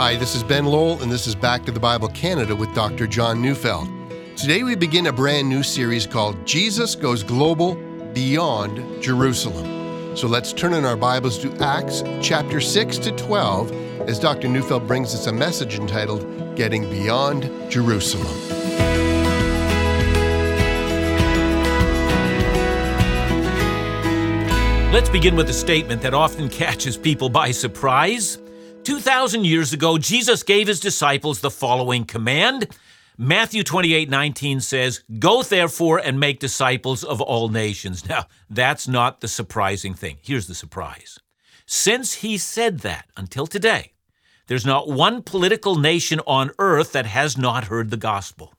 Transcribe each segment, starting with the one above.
Hi, this is Ben Lowell, and this is Back to the Bible Canada with Dr. John Neufeld. Today we begin a brand new series called Jesus Goes Global Beyond Jerusalem. So let's turn in our Bibles to Acts chapter 6 to 12 as Dr. Neufeld brings us a message entitled Getting Beyond Jerusalem. Let's begin with a statement that often catches people by surprise. 2,000 years ago, Jesus gave his disciples the following command. Matthew 28 19 says, Go therefore and make disciples of all nations. Now, that's not the surprising thing. Here's the surprise. Since he said that until today, there's not one political nation on earth that has not heard the gospel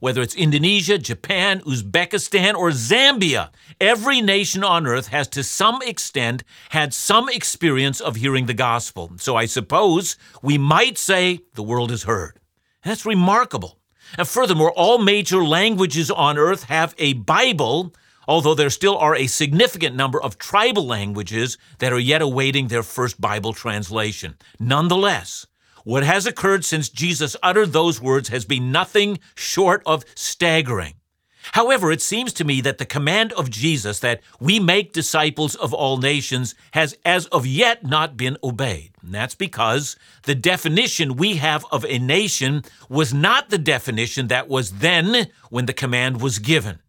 whether it's Indonesia, Japan, Uzbekistan, or Zambia, every nation on earth has to some extent had some experience of hearing the gospel. So I suppose we might say the world has heard. That's remarkable. And furthermore, all major languages on earth have a Bible, although there still are a significant number of tribal languages that are yet awaiting their first Bible translation. Nonetheless, what has occurred since Jesus uttered those words has been nothing short of staggering. However, it seems to me that the command of Jesus that we make disciples of all nations has as of yet not been obeyed. And that's because the definition we have of a nation was not the definition that was then when the command was given.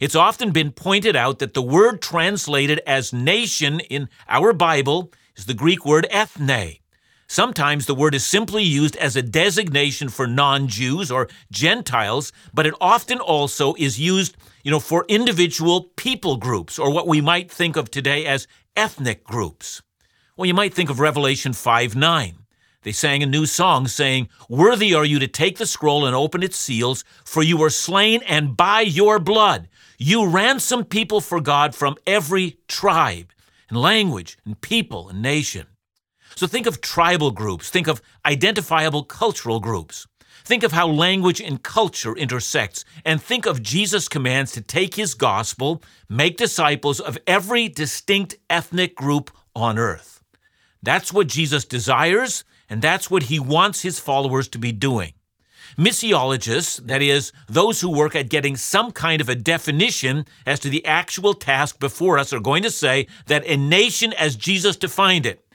It's often been pointed out that the word translated as nation in our Bible is the Greek word ethne. Sometimes the word is simply used as a designation for non-Jews or Gentiles, but it often also is used, you know, for individual people groups or what we might think of today as ethnic groups. Well, you might think of Revelation 5 9. They sang a new song saying, Worthy are you to take the scroll and open its seals, for you were slain, and by your blood you ransomed people for God from every tribe and language and people and nation. So think of tribal groups, think of identifiable cultural groups. Think of how language and culture intersects, and think of Jesus' commands to take his gospel, make disciples of every distinct ethnic group on earth. That's what Jesus desires, and that's what he wants his followers to be doing. Missiologists, that is, those who work at getting some kind of a definition as to the actual task before us, are going to say that a nation as Jesus defined it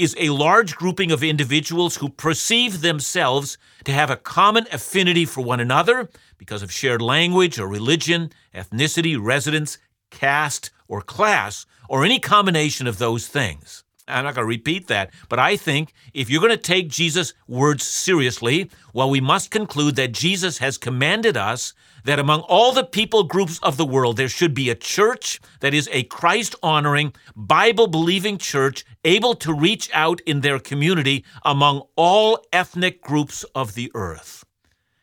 is a large grouping of individuals who perceive themselves to have a common affinity for one another because of shared language or religion, ethnicity, residence, caste, or class, or any combination of those things. I'm not going to repeat that, but I think if you're going to take Jesus' words seriously, well, we must conclude that Jesus has commanded us that among all the people groups of the world, there should be a church that is a Christ honoring, Bible believing church able to reach out in their community among all ethnic groups of the earth.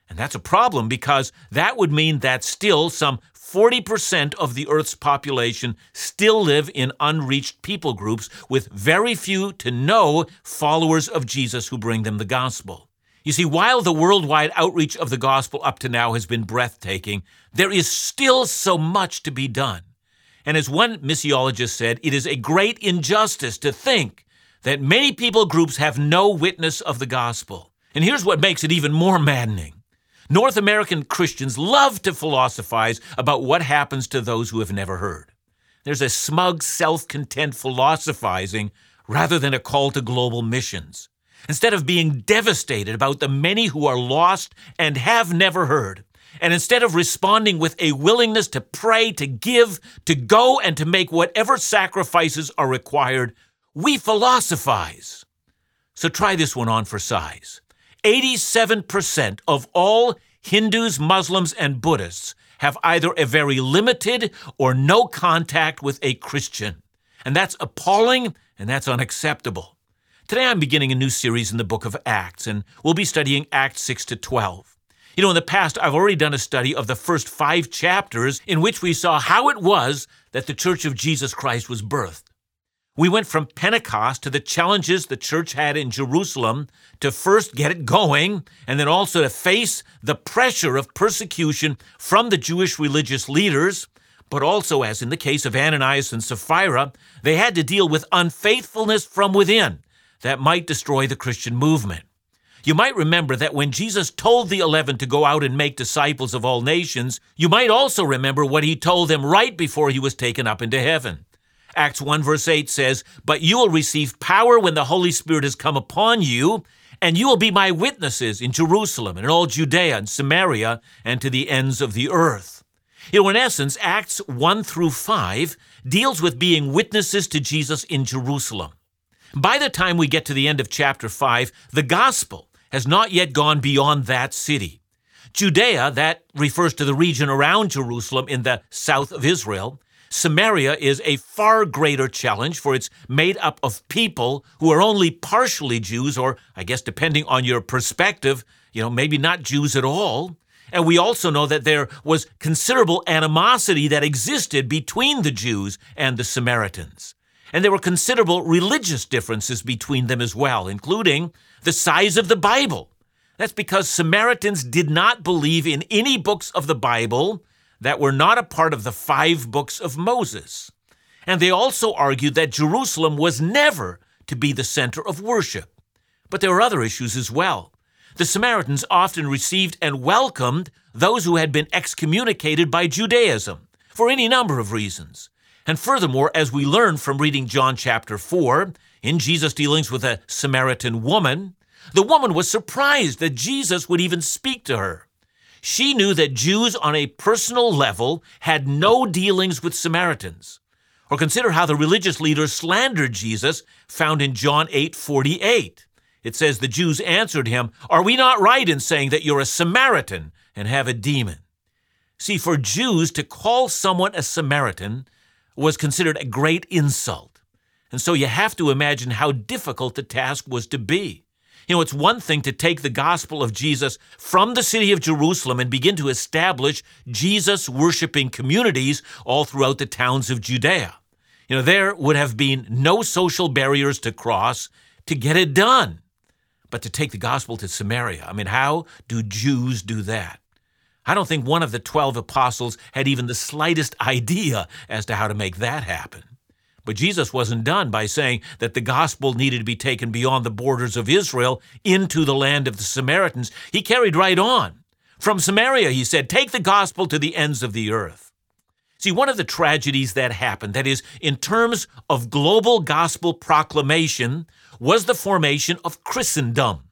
And that's a problem because that would mean that still some 40% of the Earth's population still live in unreached people groups with very few to no followers of Jesus who bring them the gospel. You see, while the worldwide outreach of the gospel up to now has been breathtaking, there is still so much to be done. And as one missiologist said, it is a great injustice to think that many people groups have no witness of the gospel. And here's what makes it even more maddening. North American Christians love to philosophize about what happens to those who have never heard. There's a smug, self content philosophizing rather than a call to global missions. Instead of being devastated about the many who are lost and have never heard, and instead of responding with a willingness to pray, to give, to go, and to make whatever sacrifices are required, we philosophize. So try this one on for size. 87% of all Hindus, Muslims, and Buddhists have either a very limited or no contact with a Christian. And that's appalling and that's unacceptable. Today I'm beginning a new series in the book of Acts, and we'll be studying Acts 6 to 12. You know, in the past, I've already done a study of the first five chapters in which we saw how it was that the Church of Jesus Christ was birthed. We went from Pentecost to the challenges the church had in Jerusalem to first get it going and then also to face the pressure of persecution from the Jewish religious leaders. But also, as in the case of Ananias and Sapphira, they had to deal with unfaithfulness from within that might destroy the Christian movement. You might remember that when Jesus told the eleven to go out and make disciples of all nations, you might also remember what he told them right before he was taken up into heaven. Acts 1 verse 8 says, But you will receive power when the Holy Spirit has come upon you, and you will be my witnesses in Jerusalem and in all Judea and Samaria and to the ends of the earth. You know, in essence, Acts 1 through 5 deals with being witnesses to Jesus in Jerusalem. By the time we get to the end of chapter 5, the gospel has not yet gone beyond that city. Judea, that refers to the region around Jerusalem in the south of Israel, Samaria is a far greater challenge, for it's made up of people who are only partially Jews, or I guess depending on your perspective, you know, maybe not Jews at all. And we also know that there was considerable animosity that existed between the Jews and the Samaritans. And there were considerable religious differences between them as well, including the size of the Bible. That's because Samaritans did not believe in any books of the Bible that were not a part of the five books of Moses. And they also argued that Jerusalem was never to be the center of worship. But there were other issues as well. The Samaritans often received and welcomed those who had been excommunicated by Judaism for any number of reasons. And furthermore, as we learn from reading John chapter 4, in Jesus' dealings with a Samaritan woman, the woman was surprised that Jesus would even speak to her. She knew that Jews on a personal level had no dealings with Samaritans. Or consider how the religious leaders slandered Jesus, found in John 8 48. It says, The Jews answered him, Are we not right in saying that you're a Samaritan and have a demon? See, for Jews to call someone a Samaritan was considered a great insult. And so you have to imagine how difficult the task was to be. You know, it's one thing to take the gospel of Jesus from the city of Jerusalem and begin to establish Jesus worshiping communities all throughout the towns of Judea. You know, there would have been no social barriers to cross to get it done. But to take the gospel to Samaria, I mean, how do Jews do that? I don't think one of the 12 apostles had even the slightest idea as to how to make that happen. But Jesus wasn't done by saying that the gospel needed to be taken beyond the borders of Israel into the land of the Samaritans. He carried right on. From Samaria, he said, take the gospel to the ends of the earth. See, one of the tragedies that happened, that is, in terms of global gospel proclamation, was the formation of Christendom.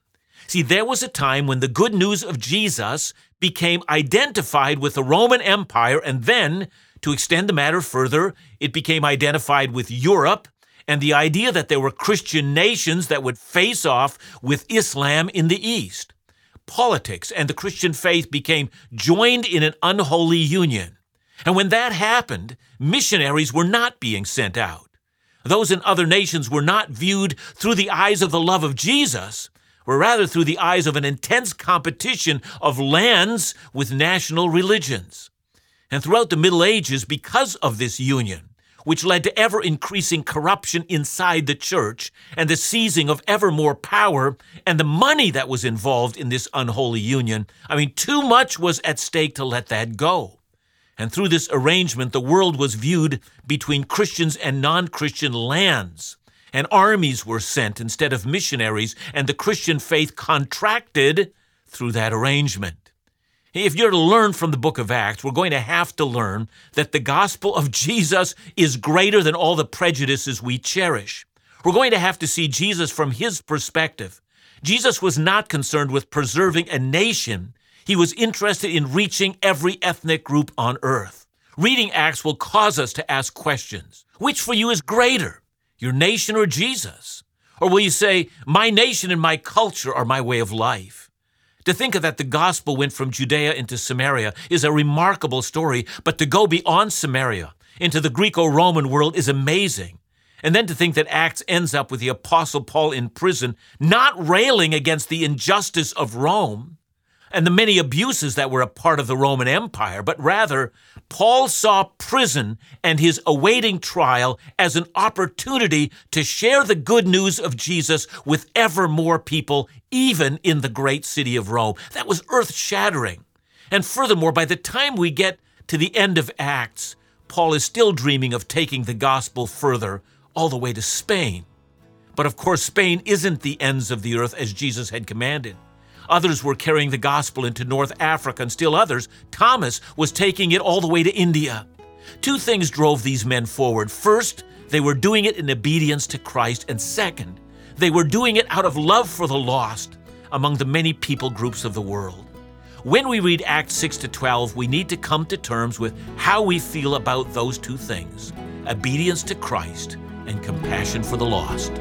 See, there was a time when the good news of Jesus became identified with the Roman Empire and then to extend the matter further, it became identified with Europe and the idea that there were Christian nations that would face off with Islam in the East. Politics and the Christian faith became joined in an unholy union. And when that happened, missionaries were not being sent out. Those in other nations were not viewed through the eyes of the love of Jesus, but rather through the eyes of an intense competition of lands with national religions. And throughout the Middle Ages, because of this union, which led to ever increasing corruption inside the church and the seizing of ever more power and the money that was involved in this unholy union. I mean, too much was at stake to let that go. And through this arrangement, the world was viewed between Christians and non Christian lands. And armies were sent instead of missionaries, and the Christian faith contracted through that arrangement. If you're to learn from the book of Acts, we're going to have to learn that the gospel of Jesus is greater than all the prejudices we cherish. We're going to have to see Jesus from his perspective. Jesus was not concerned with preserving a nation, he was interested in reaching every ethnic group on earth. Reading Acts will cause us to ask questions. Which for you is greater, your nation or Jesus? Or will you say, My nation and my culture are my way of life? To think of that the gospel went from Judea into Samaria is a remarkable story, but to go beyond Samaria into the Greco Roman world is amazing. And then to think that Acts ends up with the Apostle Paul in prison, not railing against the injustice of Rome, and the many abuses that were a part of the Roman Empire, but rather, Paul saw prison and his awaiting trial as an opportunity to share the good news of Jesus with ever more people, even in the great city of Rome. That was earth shattering. And furthermore, by the time we get to the end of Acts, Paul is still dreaming of taking the gospel further, all the way to Spain. But of course, Spain isn't the ends of the earth as Jesus had commanded. Others were carrying the gospel into North Africa, and still others, Thomas, was taking it all the way to India. Two things drove these men forward. First, they were doing it in obedience to Christ, and second, they were doing it out of love for the lost among the many people groups of the world. When we read Acts 6 to 12, we need to come to terms with how we feel about those two things obedience to Christ and compassion for the lost.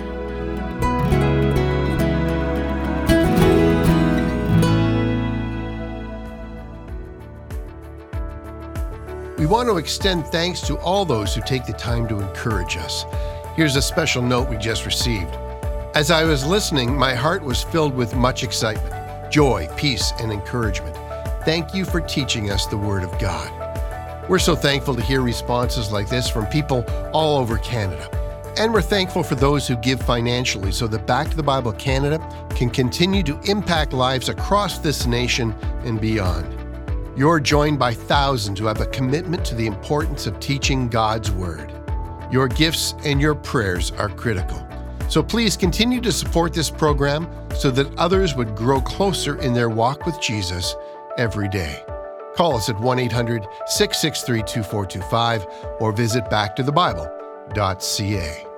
We want to extend thanks to all those who take the time to encourage us. Here's a special note we just received. As I was listening, my heart was filled with much excitement, joy, peace, and encouragement. Thank you for teaching us the Word of God. We're so thankful to hear responses like this from people all over Canada. And we're thankful for those who give financially so that Back to the Bible Canada can continue to impact lives across this nation and beyond. You're joined by thousands who have a commitment to the importance of teaching God's Word. Your gifts and your prayers are critical. So please continue to support this program so that others would grow closer in their walk with Jesus every day. Call us at 1 800 663 2425 or visit backtothebible.ca.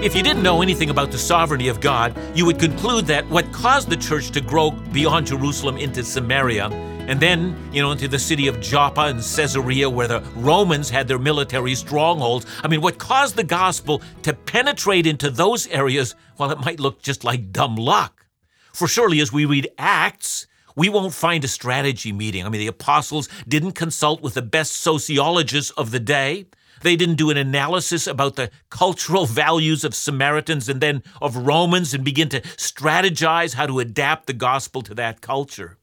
If you didn't know anything about the sovereignty of God, you would conclude that what caused the church to grow beyond Jerusalem into Samaria, and then, you know, into the city of Joppa and Caesarea, where the Romans had their military strongholds. I mean, what caused the gospel to penetrate into those areas, well, it might look just like dumb luck. For surely, as we read Acts, we won't find a strategy meeting. I mean, the apostles didn't consult with the best sociologists of the day. They didn't do an analysis about the cultural values of Samaritans and then of Romans and begin to strategize how to adapt the gospel to that culture.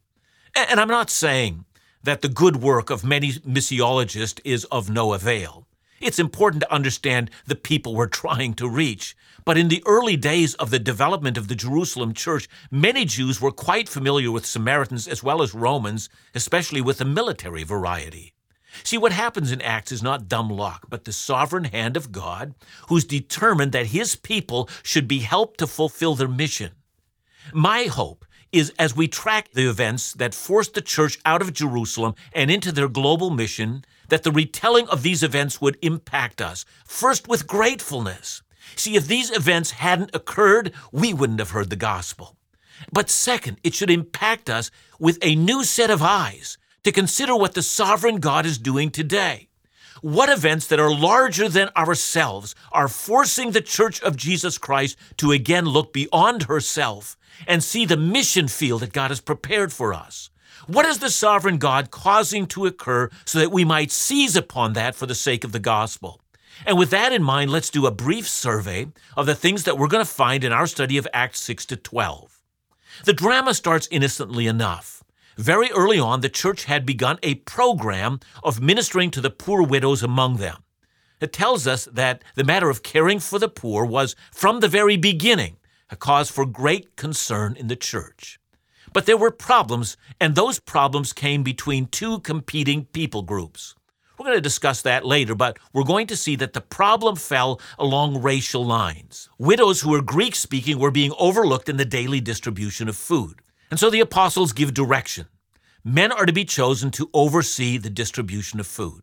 And I'm not saying that the good work of many missiologists is of no avail. It's important to understand the people we're trying to reach. But in the early days of the development of the Jerusalem church, many Jews were quite familiar with Samaritans as well as Romans, especially with the military variety. See, what happens in Acts is not dumb luck, but the sovereign hand of God, who's determined that his people should be helped to fulfill their mission. My hope is as we track the events that forced the church out of Jerusalem and into their global mission, that the retelling of these events would impact us, first with gratefulness. See, if these events hadn't occurred, we wouldn't have heard the gospel. But second, it should impact us with a new set of eyes to consider what the sovereign God is doing today. What events that are larger than ourselves are forcing the Church of Jesus Christ to again look beyond herself and see the mission field that God has prepared for us? What is the sovereign God causing to occur so that we might seize upon that for the sake of the gospel? And with that in mind, let's do a brief survey of the things that we're going to find in our study of Acts 6 to 12. The drama starts innocently enough. Very early on, the church had begun a program of ministering to the poor widows among them. It tells us that the matter of caring for the poor was, from the very beginning, a cause for great concern in the church. But there were problems, and those problems came between two competing people groups. We're going to discuss that later, but we're going to see that the problem fell along racial lines. Widows who were Greek speaking were being overlooked in the daily distribution of food. And so the apostles give direction. Men are to be chosen to oversee the distribution of food.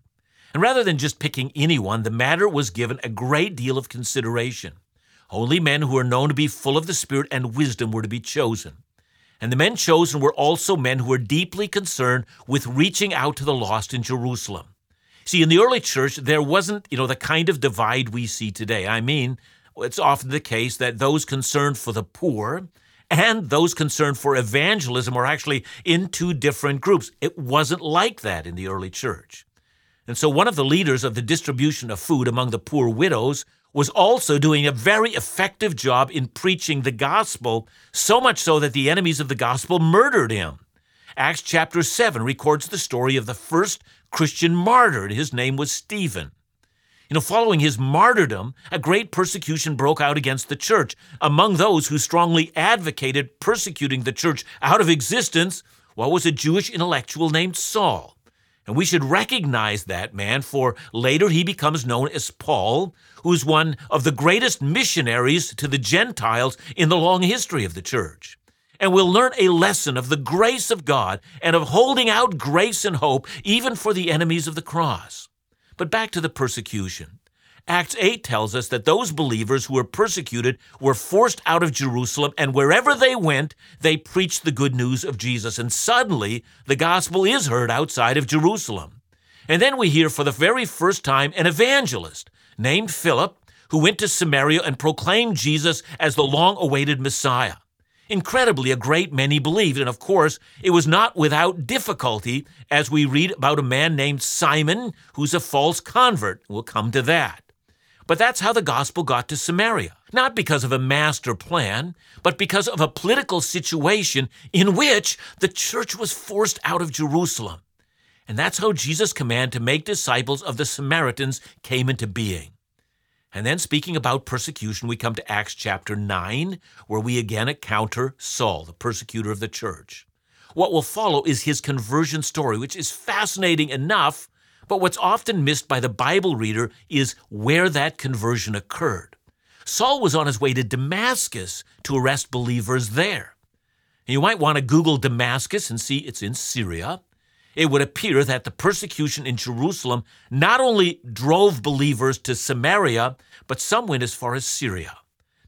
And rather than just picking anyone, the matter was given a great deal of consideration. Only men who are known to be full of the Spirit and wisdom were to be chosen. And the men chosen were also men who were deeply concerned with reaching out to the lost in Jerusalem. See, in the early church, there wasn't, you know, the kind of divide we see today. I mean, it's often the case that those concerned for the poor and those concerned for evangelism were actually in two different groups. It wasn't like that in the early church. And so one of the leaders of the distribution of food among the poor widows was also doing a very effective job in preaching the gospel, so much so that the enemies of the gospel murdered him. Acts chapter 7 records the story of the first Christian martyr. His name was Stephen. You know, following his martyrdom, a great persecution broke out against the church. Among those who strongly advocated persecuting the church out of existence, was a Jewish intellectual named Saul. And we should recognize that man, for later he becomes known as Paul, who's one of the greatest missionaries to the Gentiles in the long history of the church. And we'll learn a lesson of the grace of God and of holding out grace and hope even for the enemies of the cross. But back to the persecution. Acts 8 tells us that those believers who were persecuted were forced out of Jerusalem, and wherever they went, they preached the good news of Jesus. And suddenly, the gospel is heard outside of Jerusalem. And then we hear for the very first time an evangelist named Philip who went to Samaria and proclaimed Jesus as the long awaited Messiah. Incredibly, a great many believed, and of course, it was not without difficulty as we read about a man named Simon who's a false convert. We'll come to that. But that's how the gospel got to Samaria. Not because of a master plan, but because of a political situation in which the church was forced out of Jerusalem. And that's how Jesus' command to make disciples of the Samaritans came into being. And then, speaking about persecution, we come to Acts chapter 9, where we again encounter Saul, the persecutor of the church. What will follow is his conversion story, which is fascinating enough but what's often missed by the Bible reader is where that conversion occurred. Saul was on his way to Damascus to arrest believers there. And you might want to Google Damascus and see it's in Syria. It would appear that the persecution in Jerusalem not only drove believers to Samaria, but some went as far as Syria.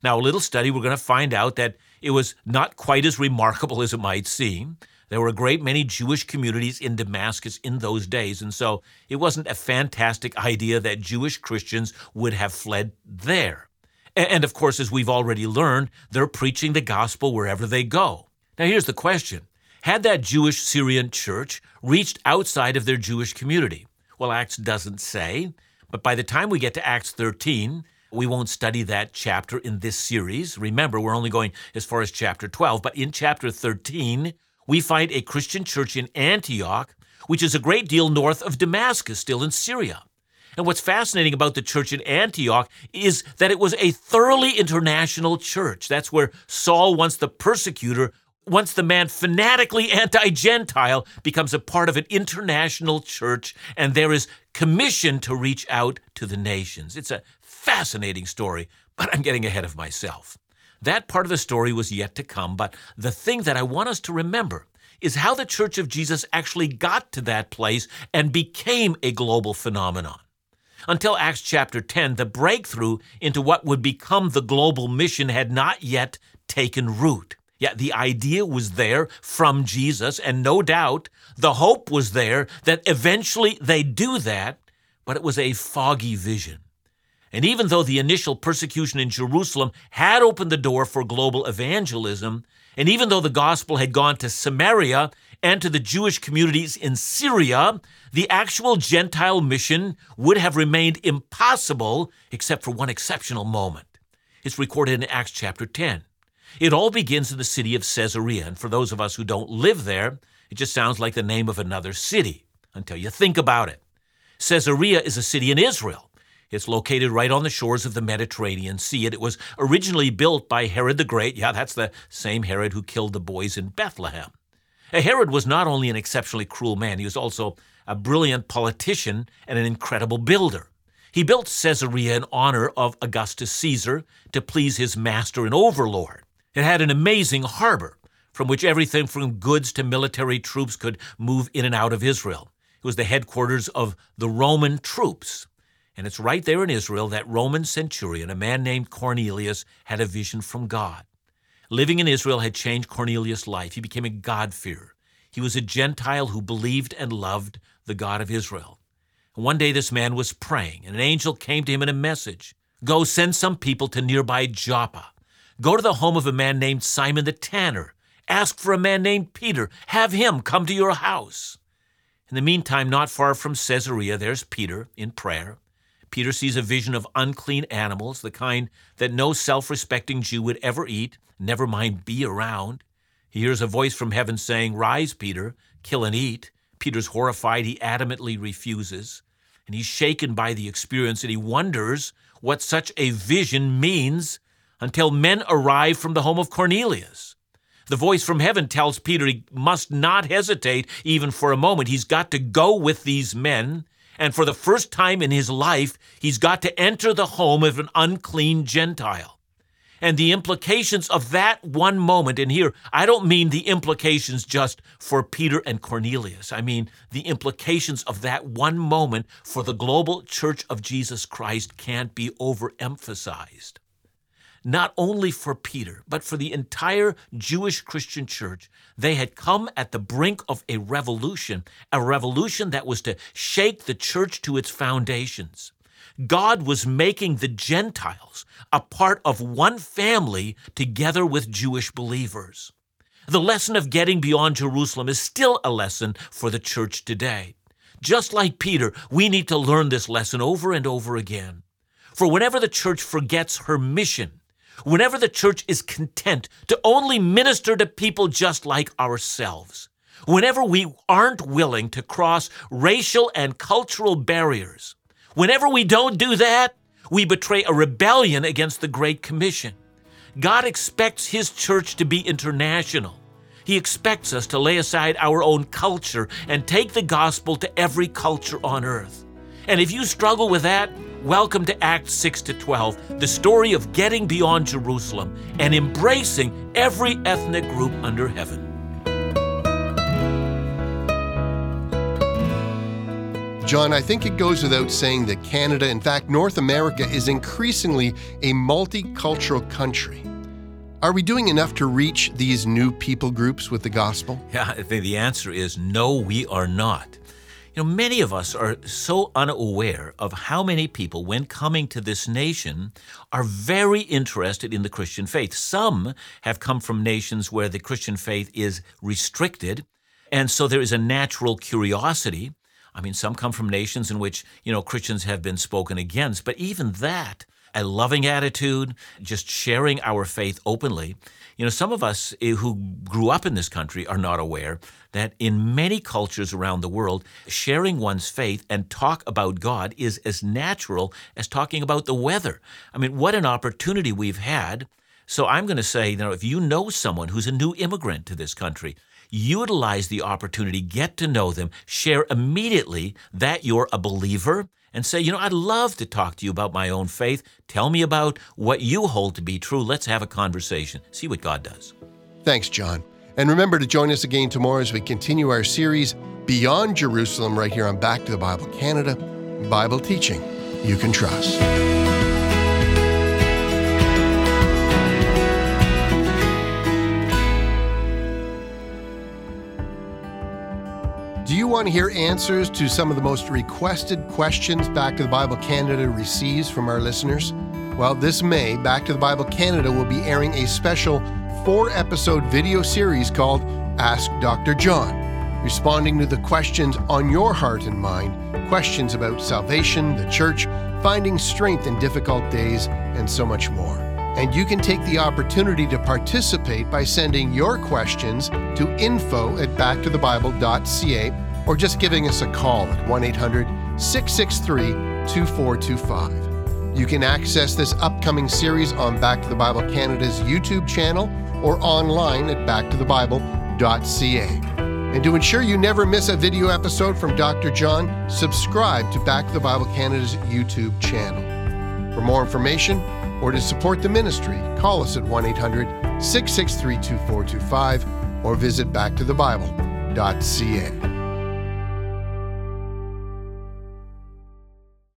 Now, a little study, we're going to find out that it was not quite as remarkable as it might seem. There were a great many Jewish communities in Damascus in those days, and so it wasn't a fantastic idea that Jewish Christians would have fled there. And of course, as we've already learned, they're preaching the gospel wherever they go. Now, here's the question Had that Jewish Syrian church reached outside of their Jewish community? Well, Acts doesn't say, but by the time we get to Acts 13, we won't study that chapter in this series. Remember, we're only going as far as chapter 12, but in chapter 13, we find a Christian church in Antioch, which is a great deal north of Damascus, still in Syria. And what's fascinating about the church in Antioch is that it was a thoroughly international church. That's where Saul, once the persecutor, once the man fanatically anti Gentile, becomes a part of an international church, and there is commission to reach out to the nations. It's a fascinating story, but I'm getting ahead of myself. That part of the story was yet to come, but the thing that I want us to remember is how the Church of Jesus actually got to that place and became a global phenomenon. Until Acts chapter 10, the breakthrough into what would become the global mission had not yet taken root. Yet the idea was there from Jesus, and no doubt the hope was there that eventually they'd do that, but it was a foggy vision. And even though the initial persecution in Jerusalem had opened the door for global evangelism, and even though the gospel had gone to Samaria and to the Jewish communities in Syria, the actual Gentile mission would have remained impossible except for one exceptional moment. It's recorded in Acts chapter 10. It all begins in the city of Caesarea, and for those of us who don't live there, it just sounds like the name of another city until you think about it. Caesarea is a city in Israel. It's located right on the shores of the Mediterranean Sea, and it was originally built by Herod the Great. Yeah, that's the same Herod who killed the boys in Bethlehem. Herod was not only an exceptionally cruel man, he was also a brilliant politician and an incredible builder. He built Caesarea in honor of Augustus Caesar to please his master and overlord. It had an amazing harbor from which everything from goods to military troops could move in and out of Israel. It was the headquarters of the Roman troops. And it's right there in Israel that Roman centurion, a man named Cornelius, had a vision from God. Living in Israel had changed Cornelius' life. He became a God-fearer. He was a Gentile who believed and loved the God of Israel. And one day this man was praying, and an angel came to him in a message Go send some people to nearby Joppa. Go to the home of a man named Simon the tanner. Ask for a man named Peter. Have him come to your house. In the meantime, not far from Caesarea, there's Peter in prayer. Peter sees a vision of unclean animals, the kind that no self respecting Jew would ever eat, never mind be around. He hears a voice from heaven saying, Rise, Peter, kill and eat. Peter's horrified. He adamantly refuses. And he's shaken by the experience and he wonders what such a vision means until men arrive from the home of Cornelius. The voice from heaven tells Peter he must not hesitate even for a moment. He's got to go with these men, and for the first time in his life, he's got to enter the home of an unclean Gentile. And the implications of that one moment, and here, I don't mean the implications just for Peter and Cornelius. I mean the implications of that one moment for the global church of Jesus Christ can't be overemphasized not only for Peter, but for the entire Jewish Christian church. They had come at the brink of a revolution, a revolution that was to shake the church to its foundations. God was making the Gentiles a part of one family together with Jewish believers. The lesson of getting beyond Jerusalem is still a lesson for the church today. Just like Peter, we need to learn this lesson over and over again. For whenever the church forgets her mission, whenever the church is content to only minister to people just like ourselves, whenever we aren't willing to cross racial and cultural barriers, whenever we don't do that, we betray a rebellion against the Great Commission. God expects His church to be international. He expects us to lay aside our own culture and take the gospel to every culture on earth. And if you struggle with that, welcome to Acts 6 to 12, the story of getting beyond Jerusalem and embracing every ethnic group under heaven. John, I think it goes without saying that Canada, in fact, North America, is increasingly a multicultural country. Are we doing enough to reach these new people groups with the gospel? Yeah, I think the answer is no, we are not. You know, many of us are so unaware of how many people, when coming to this nation, are very interested in the Christian faith. Some have come from nations where the Christian faith is restricted, and so there is a natural curiosity. I mean, some come from nations in which, you know, Christians have been spoken against, but even that, a loving attitude, just sharing our faith openly. You know, some of us eh, who grew up in this country are not aware that in many cultures around the world, sharing one's faith and talk about God is as natural as talking about the weather. I mean, what an opportunity we've had. So I'm going to say, you know, if you know someone who's a new immigrant to this country, utilize the opportunity, get to know them, share immediately that you're a believer and say, you know, I'd love to talk to you about my own faith. Tell me about what you hold to be true. Let's have a conversation. See what God does. Thanks, John. And remember to join us again tomorrow as we continue our series Beyond Jerusalem right here on Back to the Bible Canada Bible teaching you can trust. Want to hear answers to some of the most requested questions Back to the Bible Canada receives from our listeners? Well, this May, Back to the Bible Canada will be airing a special four episode video series called Ask Dr. John, responding to the questions on your heart and mind questions about salvation, the church, finding strength in difficult days, and so much more. And you can take the opportunity to participate by sending your questions to info at backtothebible.ca or just giving us a call at 1 800 663 2425. You can access this upcoming series on Back to the Bible Canada's YouTube channel or online at backtothebible.ca. And to ensure you never miss a video episode from Dr. John, subscribe to Back to the Bible Canada's YouTube channel. For more information or to support the ministry, call us at 1 800 663 2425 or visit backtothebible.ca.